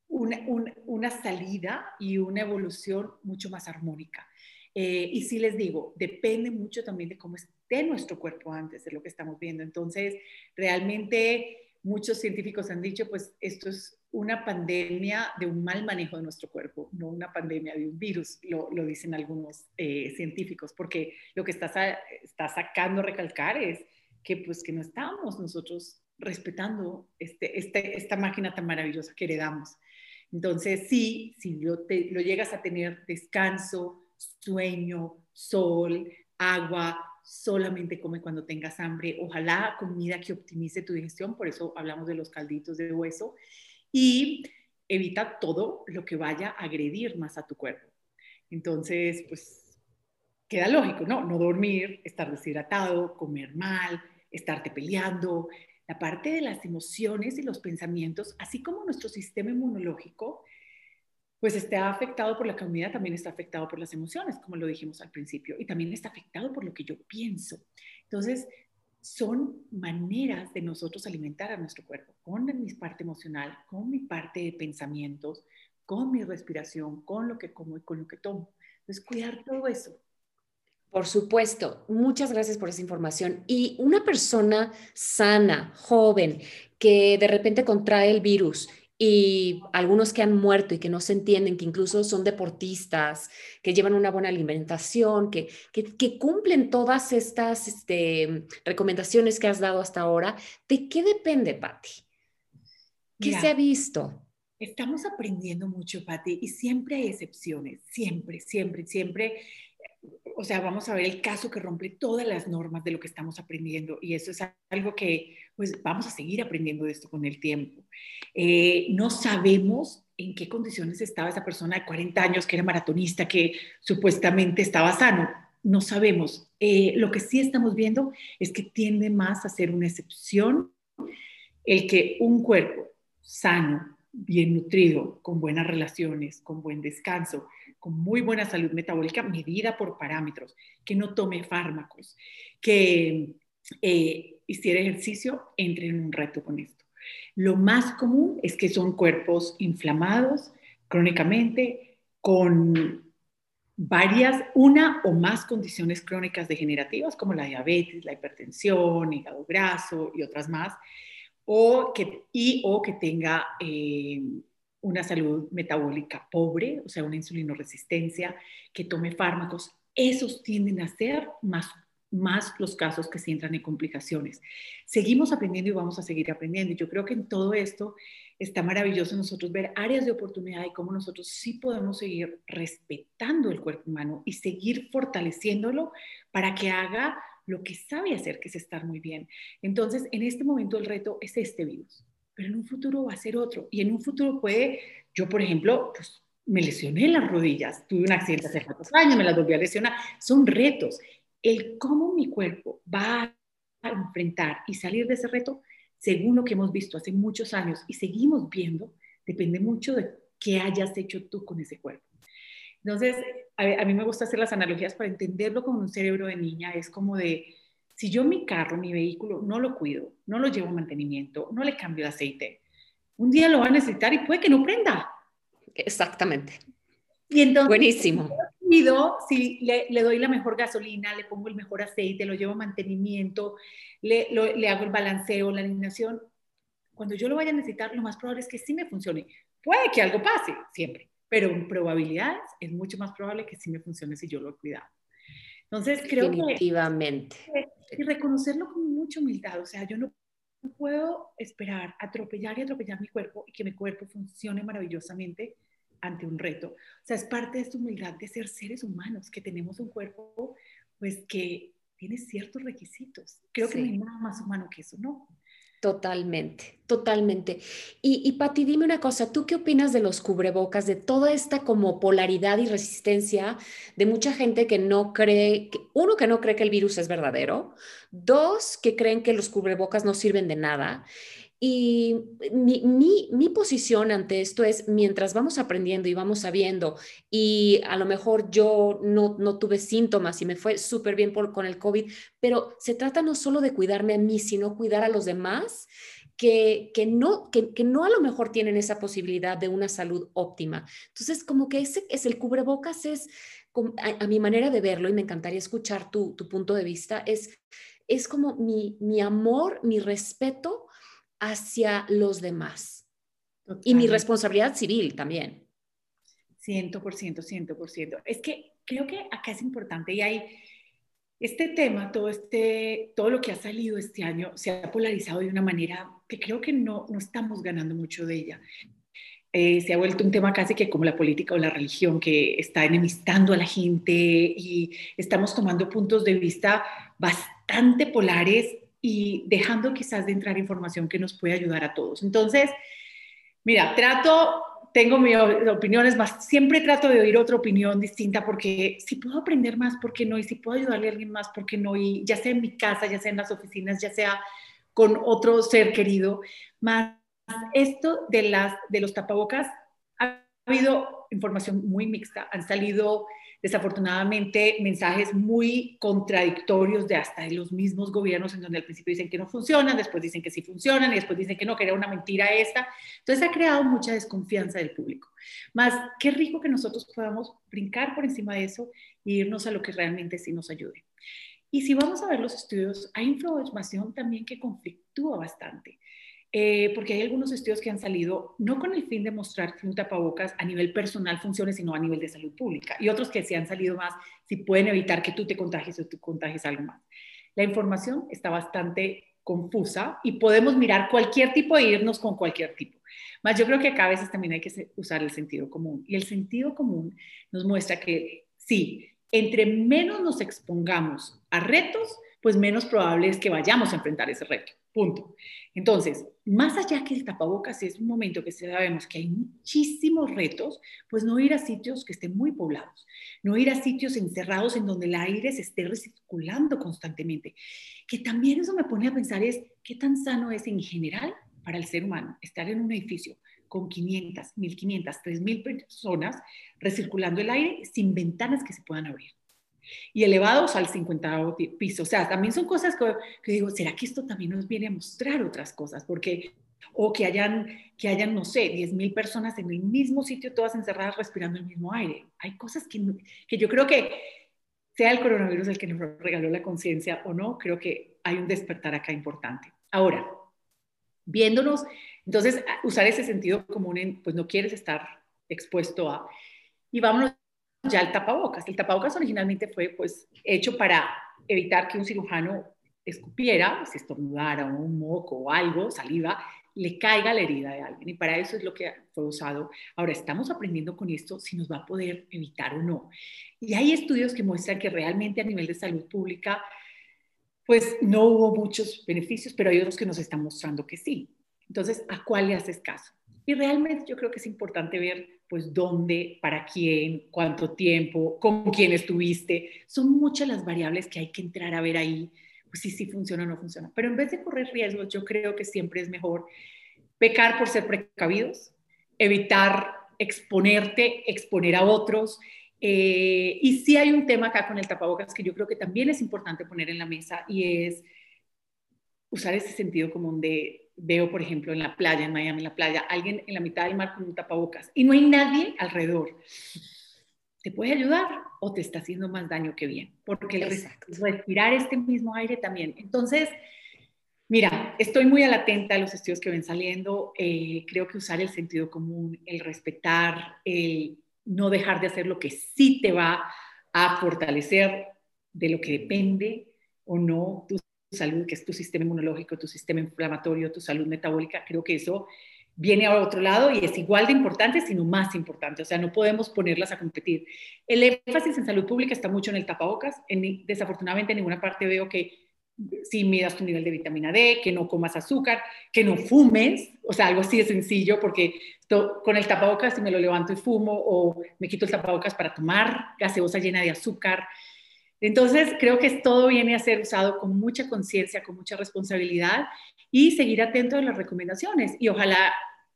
una, salida y una evolución mucho más armónica. Eh, y sí les digo, depende mucho también de cómo esté nuestro cuerpo antes de lo que estamos viendo. Entonces, realmente muchos científicos han dicho, pues esto es una pandemia de un mal manejo de nuestro cuerpo, no una pandemia de un virus, lo, dicen algunos eh, científicos, porque lo que está, está sacando recalcar es que pues que no estamos nosotros respetando este, este, esta máquina tan maravillosa que heredamos. Entonces, sí, si lo, lo llegas a tener descanso, sueño, sol, agua, solamente come cuando tengas hambre, ojalá comida que optimice tu digestión, por eso hablamos de los calditos de hueso, y evita todo lo que vaya a agredir más a tu cuerpo. Entonces, pues queda lógico, ¿no? No dormir, estar deshidratado, comer mal, estarte peleando, la parte de las emociones y los pensamientos, así como nuestro sistema inmunológico, pues está afectado por la comida, también está afectado por las emociones, como lo dijimos al principio, y también está afectado por lo que yo pienso. Entonces, son maneras de nosotros alimentar a nuestro cuerpo, con mi parte emocional, con mi parte de pensamientos, con mi respiración, con lo que como y con lo que tomo. Entonces, cuidar todo eso. Por supuesto, muchas gracias por esa información. Y una persona sana, joven, que de repente contrae el virus y algunos que han muerto y que no se entienden, que incluso son deportistas, que llevan una buena alimentación, que, que, cumplen todas estas este, recomendaciones que has dado hasta ahora, ¿de qué depende, Patti? ¿Qué se ha visto? Estamos aprendiendo mucho, Patti, y siempre hay excepciones, siempre, siempre, siempre o sea, vamos a ver el caso que rompe todas las normas de lo que estamos aprendiendo y eso es algo que, pues, vamos a seguir aprendiendo de esto con el tiempo. Eh, no sabemos en qué condiciones estaba esa persona de 40 años que era maratonista, que supuestamente estaba sano. No sabemos. Eh, lo que sí estamos viendo es que tiende más a ser una excepción el que un cuerpo sano, bien nutrido, con buenas relaciones, con buen descanso, con muy buena salud metabólica medida por parámetros, que no tome fármacos, que eh, hiciera ejercicio, entre en un reto con esto. Lo más común es que son cuerpos inflamados crónicamente con varias, una o más condiciones crónicas degenerativas como la diabetes, la hipertensión, hígado graso y otras más, o que, y o que tenga eh, una salud metabólica pobre, o sea, una insulinoresistencia, que tome fármacos, esos tienden a ser más, más los casos que se entran en complicaciones. Seguimos aprendiendo y vamos a seguir aprendiendo. Y yo creo que en todo esto está maravilloso nosotros ver áreas de oportunidad y cómo nosotros sí podemos seguir respetando el cuerpo humano y seguir fortaleciéndolo para que haga lo que sabe hacer, que es estar muy bien. Entonces, en este momento el reto es este virus pero en un futuro va a ser otro. Y en un futuro puede, yo por ejemplo, pues me lesioné las rodillas, tuve un accidente hace cuatro años, me las volví a lesionar. Son retos. El cómo mi cuerpo va a enfrentar y salir de ese reto, según lo que hemos visto hace muchos años y seguimos viendo, depende mucho de qué hayas hecho tú con ese cuerpo. Entonces, a, a mí me gusta hacer las analogías para entenderlo como un cerebro de niña. Es como de, si yo mi carro, mi vehículo, no lo cuido, no lo llevo a mantenimiento, no le cambio el aceite, un día lo va a necesitar y puede que no prenda. Exactamente. Y entonces, Buenísimo. Si le, le, doy la mejor gasolina, le pongo el mejor aceite, lo llevo a mantenimiento, le, le hago el balanceo, la alineación, cuando yo lo vaya a necesitar, lo más probable es que sí me funcione. Puede que algo pase, siempre, pero en probabilidades es mucho más probable que sí me funcione si yo lo he cuidado. Entonces, creo Definitivamente. que... Y reconocerlo con mucha humildad, o sea, yo no puedo esperar atropellar y atropellar mi cuerpo y que mi cuerpo funcione maravillosamente ante un reto. O sea, es parte de esta humildad de ser seres humanos, que tenemos un cuerpo, pues, que tiene ciertos requisitos. Creo que no hay nada más humano que eso, ¿no? Totalmente, totalmente. Y, y Pati, dime una cosa, ¿tú qué opinas de los cubrebocas, de toda esta como polaridad y resistencia de mucha gente que no cree, uno, que no cree que el virus es verdadero, dos, que creen que los cubrebocas no sirven de nada y mi, mi, mi, posición ante esto es, mientras vamos aprendiendo y vamos sabiendo, y a lo mejor yo no, no tuve síntomas y me fue súper bien por, con el COVID, pero se trata no solo de cuidarme a mí, sino cuidar a los demás, que, no, que, no a lo mejor tienen esa posibilidad de una salud óptima. Entonces, como que ese es el cubrebocas, es a, mi manera de verlo, y me encantaría escuchar tu, punto de vista, es, es como mi, mi amor, mi respeto hacia los demás. Y mi responsabilidad civil también. 100%, 100%. Es que creo que acá es importante y hay este tema, todo, este, todo lo que ha salido este año se ha polarizado de una manera que creo que no, no estamos ganando mucho de ella. Eh, se ha vuelto un tema casi que como la política o la religión que está enemistando a la gente y estamos tomando puntos de vista bastante polares y dejando quizás de entrar información que nos puede ayudar a todos. Entonces, mira, trato tengo mis opiniones más, siempre trato de oír otra opinión distinta porque si puedo aprender más, ¿por qué no? Y si puedo ayudarle a alguien más, ¿por qué no? Y ya sea en mi casa, ya sea en las oficinas, ya sea con otro ser querido, más esto de, las, de los tapabocas, ha habido información muy mixta, han salido desafortunadamente mensajes muy contradictorios de hasta de los mismos gobiernos en donde al principio dicen que no funcionan, después dicen que sí funcionan y después dicen que no, que era una mentira esta. Entonces ha creado mucha desconfianza del público. Más, qué rico que nosotros podamos brincar por encima de eso e irnos a lo que realmente sí nos ayude. Y si vamos a ver los estudios, hay información también que conflictúa bastante. Eh, porque hay algunos estudios que han salido no con el fin de mostrar que un tapabocas a nivel personal funcione, sino a nivel de salud pública, y otros que se han salido más si pueden evitar que tú te contagies o tú contagies algo más. La información está bastante confusa y podemos mirar cualquier tipo de irnos con cualquier tipo. Más yo creo que acá a veces también hay que usar el sentido común. Y el sentido común nos muestra que sí, entre menos nos expongamos a retos, pues menos probable es que vayamos a enfrentar ese reto. Punto. Entonces, más allá que el tapabocas es un momento que sabemos que hay muchísimos retos, pues no ir a sitios que estén muy poblados, no ir a sitios encerrados en donde el aire se esté recirculando constantemente. Que también eso me pone a pensar es qué tan sano es en general para el ser humano estar en un edificio con 500, 1500, 3000 personas recirculando el aire sin ventanas que se puedan abrir y elevados al 50 piso. O sea, también son cosas que, digo, ¿será que esto también nos viene a mostrar otras cosas? Porque, o que hayan, que hayan no sé, 10 mil personas en el mismo sitio, todas encerradas respirando el mismo aire. Hay cosas que, que yo creo que, sea el coronavirus el que nos regaló la conciencia o no, creo que hay un despertar acá importante. Ahora, viéndonos, entonces, usar ese sentido común en, pues no quieres estar expuesto a, y vámonos ya el tapabocas. El tapabocas originalmente fue pues hecho para evitar que un cirujano escupiera, si estornudara o un moco o algo, saliva, le caiga la herida de alguien. Y para eso es lo que fue usado. Ahora, estamos aprendiendo con esto si nos va a poder evitar o no. Y hay estudios que muestran que realmente a nivel de salud pública, pues no hubo muchos beneficios, pero hay otros que nos están mostrando que sí. Entonces, ¿a cuál le haces caso? Y realmente yo creo que es importante ver pues dónde, para quién, cuánto tiempo, con quién estuviste. Son muchas las variables que hay que entrar a ver ahí, pues si sí funciona o no funciona. Pero en vez de correr riesgos, yo creo que siempre es mejor pecar por ser precavidos, evitar exponerte, exponer a otros. Eh, y sí hay un tema acá con el tapabocas que yo creo que también es importante poner en la mesa y es usar ese sentido común de veo, por ejemplo, en la playa, en Miami, en la playa, alguien en la mitad del mar con un tapabocas y no hay nadie alrededor. ¿Te puede ayudar o te está haciendo más daño que bien? Porque el respirar este mismo aire también. Entonces, mira, estoy muy a la atenta a los estudios que ven saliendo. Eh, creo que usar el sentido común, el respetar, el no dejar de hacer lo que sí te va a fortalecer de lo que depende o no tu salud, que es tu sistema inmunológico, tu sistema inflamatorio, tu salud metabólica, creo que eso viene a otro lado y es igual de importante, sino más importante. O sea, no podemos ponerlas a competir. El énfasis en salud pública está mucho en el tapabocas. En, desafortunadamente, en ninguna parte veo que si midas tu nivel de vitamina D, que no comas azúcar, que no fumes, o sea, algo así de sencillo, porque con el tapabocas si me lo levanto y fumo, o me quito el tapabocas para tomar gaseosa llena de azúcar, entonces, creo que todo viene a ser usado con mucha conciencia, con mucha responsabilidad y seguir atento a las recomendaciones y ojalá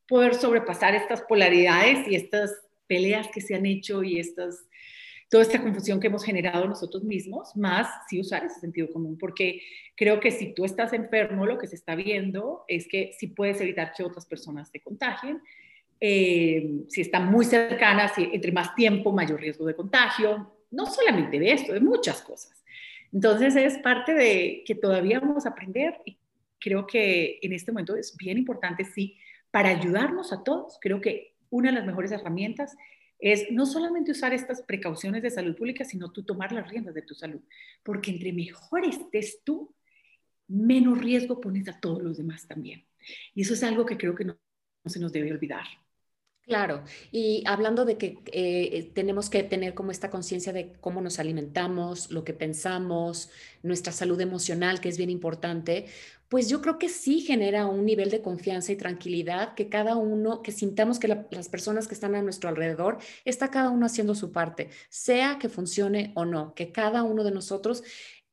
poder sobrepasar estas polaridades y estas peleas que se han hecho y estas, toda esta confusión que hemos generado nosotros mismos, más sí usar ese sentido común, porque creo que si tú estás enfermo, lo que se está viendo es que sí puedes evitar que otras personas te contagien. Eh, si están muy cercanas, si entre más tiempo, mayor riesgo de contagio, no solamente de esto, de muchas cosas. Entonces es parte de que todavía vamos a aprender y creo que en este momento es bien importante, sí, para ayudarnos a todos, creo que una de las mejores herramientas es no solamente usar estas precauciones de salud pública, sino tú tomar las riendas de tu salud, porque entre mejor estés tú, menos riesgo pones a todos los demás también. Y eso es algo que creo que no, no se nos debe olvidar. Claro, y hablando de que eh, tenemos que tener como esta conciencia de cómo nos alimentamos, lo que pensamos, nuestra salud emocional, que es bien importante, pues yo creo que sí genera un nivel de confianza y tranquilidad que cada uno, que sintamos que las personas que están a nuestro alrededor, está cada uno haciendo su parte, sea que funcione o no, que cada uno de nosotros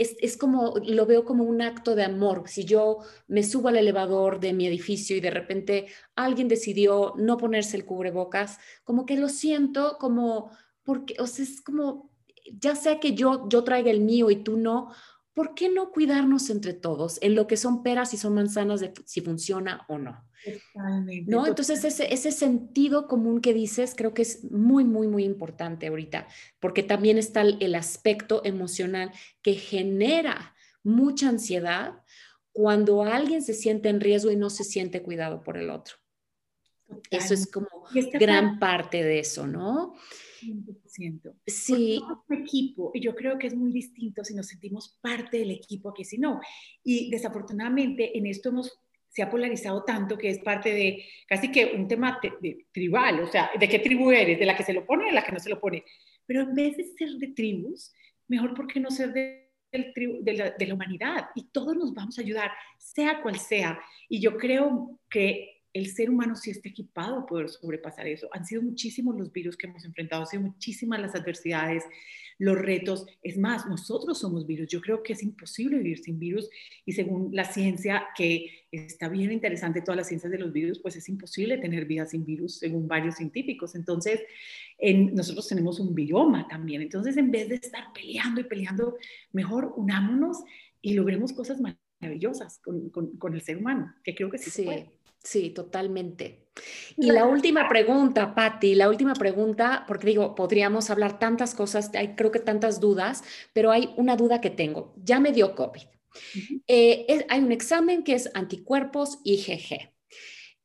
es, como, lo veo como un acto de amor. Si yo me subo al elevador de mi edificio y de repente alguien decidió no ponerse el cubrebocas, como que lo siento como, porque, o sea, es como, ya sea que yo, yo traiga el mío y tú no, ¿por qué no cuidarnos entre todos en lo que son peras y son manzanas si funciona o no? ¿No? Entonces ese, ese sentido común que dices creo que es muy, muy, muy importante ahorita, porque también está el, aspecto emocional que genera mucha ansiedad cuando alguien se siente en riesgo y no se siente cuidado por el otro. Eso es como gran parte de eso, ¿no? 100%. Sí. un equipo, y yo creo que es muy distinto si nos sentimos parte del equipo que si no. Y desafortunadamente en esto hemos, se ha polarizado tanto que es parte de casi que un tema de, tribal, o sea, ¿de qué tribu eres? ¿De la que se lo pone o de la que no se lo pone? Pero en vez de ser de tribus, mejor por qué no ser de, la, humanidad y todos nos vamos a ayudar, sea cual sea. Y yo creo que el ser humano sí está equipado a poder sobrepasar eso. Han sido muchísimos los virus que hemos enfrentado, han sido muchísimas las adversidades, los retos. Es más, nosotros somos virus. Yo creo que es imposible vivir sin virus y según la ciencia, que está bien interesante, todas las ciencias de los virus, pues es imposible tener vida sin virus, según varios científicos. Entonces, en, nosotros tenemos un bioma también. Entonces, en vez de estar peleando y peleando, mejor unámonos y logremos cosas maravillosas con, con, el ser humano, que creo que sí, sí. se puede. Sí, totalmente. Y la última pregunta, Patti, la última pregunta, porque digo, podríamos hablar tantas cosas, hay creo que tantas dudas, pero hay una duda que tengo. Ya me dio COVID. Eh, hay un examen que es anticuerpos IgG.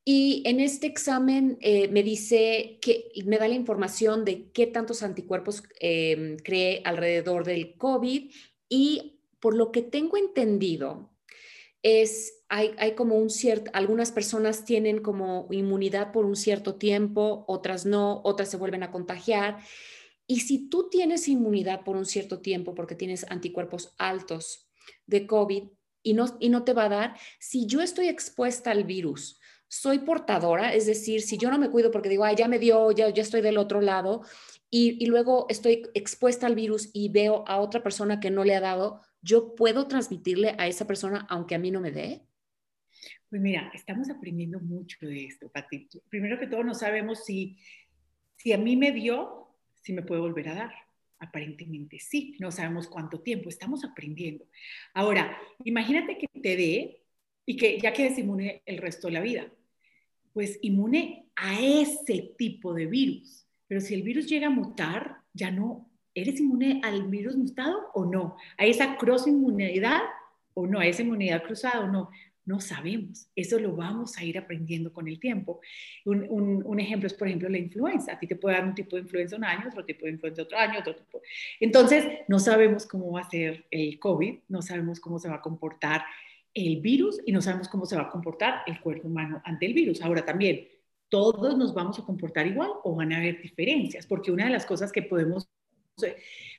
Y en este examen eh, me dice que me da la información de qué tantos anticuerpos em, cree alrededor del COVID y por lo que tengo entendido, es, hay, como un cierto, algunas personas tienen como inmunidad por un cierto tiempo, otras no, otras se vuelven a contagiar. Y si tú tienes inmunidad por un cierto tiempo porque tienes anticuerpos altos de COVID y no, y no te va a dar, si yo estoy expuesta al virus, soy portadora, es decir, si yo no me cuido porque digo, ay, ya me dio, ya, ya estoy del otro lado, y, y luego estoy expuesta al virus y veo a otra persona que no le ha dado, yo puedo transmitirle a esa persona aunque a mí no me dé? Pues mira, estamos aprendiendo mucho de esto, Pati. Primero que todo, no sabemos si, si a mí me dio, si me puede volver a dar. Aparentemente sí, no sabemos cuánto tiempo, estamos aprendiendo. Ahora, imagínate que te dé y que ya quedes inmune el resto de la vida. Pues inmune a ese tipo de virus. Pero si el virus llega a mutar, ya no ¿eres inmune al virus mutado o no? ¿A esa cross inmunidad o no? ¿A esa inmunidad cruzada o no? No sabemos. Eso lo vamos a ir aprendiendo con el tiempo. Un, ejemplo es, por ejemplo, la influenza. A ti te puede dar un tipo de influenza un año, otro tipo de influenza otro año, otro tipo. Entonces, no sabemos cómo va a ser el COVID, no sabemos cómo se va a comportar el virus y no sabemos cómo se va a comportar el cuerpo humano ante el virus. Ahora también, ¿todos nos vamos a comportar igual o van a haber diferencias? Porque una de las cosas que podemos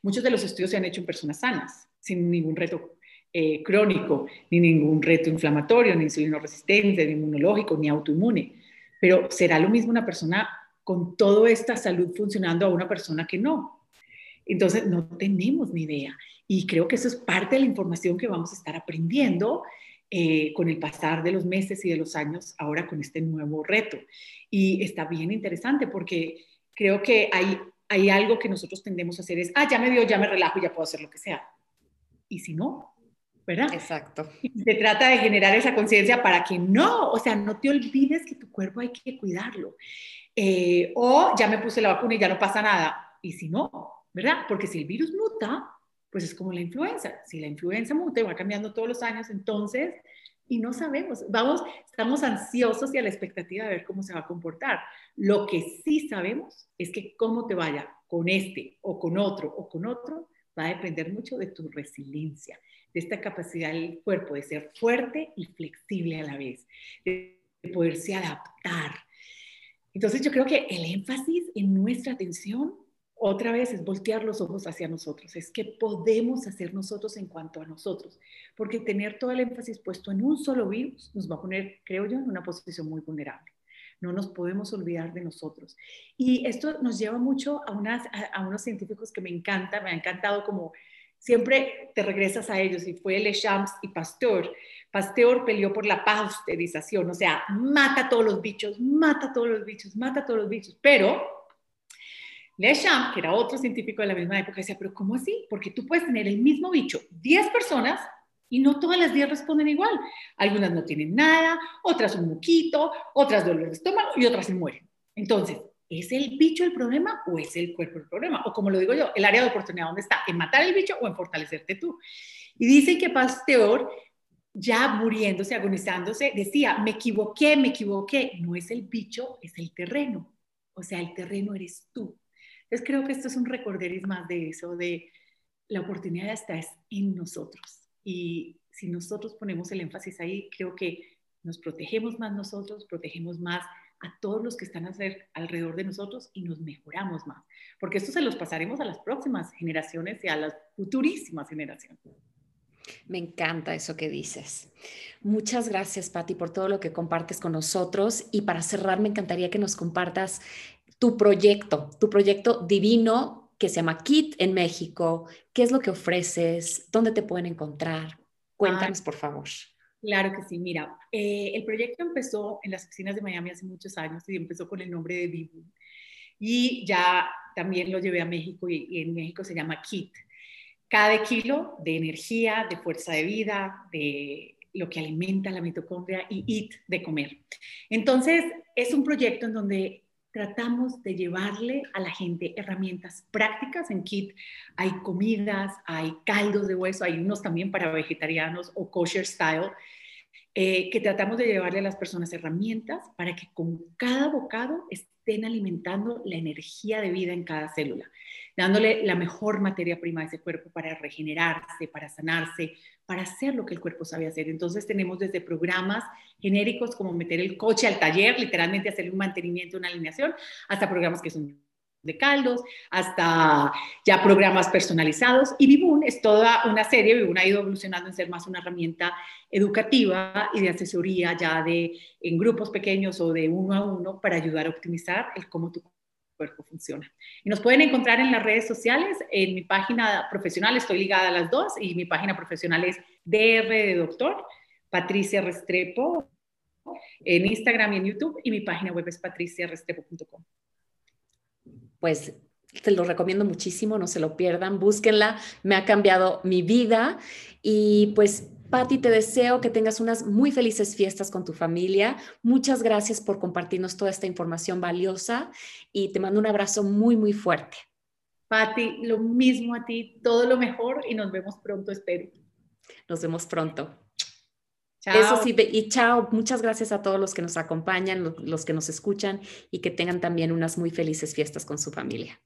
Muchos de los estudios se han hecho en personas sanas, sin ningún reto eh, crónico, ni ningún reto inflamatorio, ni insulino resistente, ni inmunológico, ni autoinmune. Pero será lo mismo una persona con toda esta salud funcionando a una persona que no. Entonces, no tenemos ni idea. Y creo que eso es parte de la información que vamos a estar aprendiendo eh, con el pasar de los meses y de los años ahora con este nuevo reto. Y está bien interesante porque creo que hay hay algo que nosotros tendemos a hacer es, ah, ya me dio, ya me relajo, ya puedo hacer lo que sea. Y si no, ¿verdad? Exacto. Se trata de generar esa conciencia para que no, o sea, no te olvides que tu cuerpo hay que cuidarlo. Eh, o ya me puse la vacuna y ya no pasa nada. Y si no, ¿verdad? Porque si el virus muta, pues es como la influenza. Si la influenza muta y va cambiando todos los años, entonces, y no sabemos, vamos, estamos ansiosos y a la expectativa de ver cómo se va a comportar. Lo que sí sabemos es que cómo te vaya con este o con otro o con otro, va a depender mucho de tu resiliencia, de esta capacidad del cuerpo de ser fuerte y flexible a la vez, de poderse adaptar. Entonces yo creo que el énfasis en nuestra atención otra vez es voltear los ojos hacia nosotros, es que podemos hacer nosotros en cuanto a nosotros, porque tener todo el énfasis puesto en un solo virus nos va a poner, creo yo, en una posición muy vulnerable. No nos podemos olvidar de nosotros. Y esto nos lleva mucho a, unas, a, unos científicos que me encanta, me ha encantado como siempre te regresas a ellos, y fue Lechamps y Pasteur. Pasteur peleó por la pasteurización, o sea, mata a todos los bichos, mata a todos los bichos, mata a todos los bichos, pero Lechamps, que era otro científico de la misma época, decía, pero ¿cómo así? Porque tú puedes tener el mismo bicho, 10 personas, y no todas las 10 responden igual. Algunas no tienen nada, otras un moquito, otras dolor de estómago y otras se mueren. Entonces, ¿es el bicho el problema o es el cuerpo el problema? O como lo digo yo, el área de oportunidad, ¿dónde está? ¿En matar el bicho o en fortalecerte tú? Y dicen que Pasteur, ya muriéndose, agonizándose, decía, me equivoqué, me equivoqué. No es el bicho, es el terreno. O sea, el terreno eres tú. Entonces creo que esto es un recorderis más de eso, de la oportunidad está es en nosotros. Y si nosotros ponemos el énfasis ahí, creo que nos protegemos más nosotros, protegemos más a todos los que están a ser alrededor de nosotros y nos mejoramos más. Porque esto se los pasaremos a las próximas generaciones y a las futurísimas generaciones. Me encanta eso que dices. Muchas gracias, Patti, por todo lo que compartes con nosotros. Y para cerrar, me encantaría que nos compartas tu proyecto, tu proyecto divino que se llama KIT en México. ¿Qué es lo que ofreces? ¿Dónde te pueden encontrar? Cuéntanos, por favor. Claro que sí. Mira, eh, el proyecto empezó en las oficinas de Miami hace muchos años y empezó con el nombre de Vivo. Y ya también lo llevé a México y, y en México se llama KIT. Cada kilo de energía, de fuerza de vida, de lo que alimenta la mitocondria y IT de comer. Entonces, es un proyecto en donde tratamos de llevarle a la gente herramientas prácticas. En KIT hay comidas, hay caldos de hueso, hay unos también para vegetarianos o kosher style, eh, que tratamos de llevarle a las personas herramientas para que con cada bocado estén alimentando la energía de vida en cada célula, dándole la mejor materia prima a ese cuerpo para regenerarse, para sanarse, para hacer lo que el cuerpo sabe hacer. Entonces tenemos desde programas genéricos como meter el coche al taller, literalmente hacerle un mantenimiento, una alineación, hasta programas que son de caldos, hasta ya programas personalizados. Y Vivun es toda una serie, Vivun ha ido evolucionando en ser más una herramienta educativa y de asesoría ya de en grupos pequeños o de uno a uno para ayudar a optimizar el cómo tu cuerpo funciona. Y nos pueden encontrar en las redes sociales, en mi página profesional, estoy ligada a las dos, y mi página profesional es DR de Doctor, Patricia Restrepo, en Instagram y en YouTube, y mi página web es patriciarestrepo.com. Pues te lo recomiendo muchísimo, no se lo pierdan, búsquenla, me ha cambiado mi vida y pues Patti, te deseo que tengas unas muy felices fiestas con tu familia. Muchas gracias por compartirnos toda esta información valiosa y te mando un abrazo muy, muy fuerte. Patti, lo mismo a ti, todo lo mejor y nos vemos pronto, espero. Nos vemos pronto. Chao. Eso sí, y chao. Muchas gracias a todos los que nos acompañan, los que nos escuchan y que tengan también unas muy felices fiestas con su familia.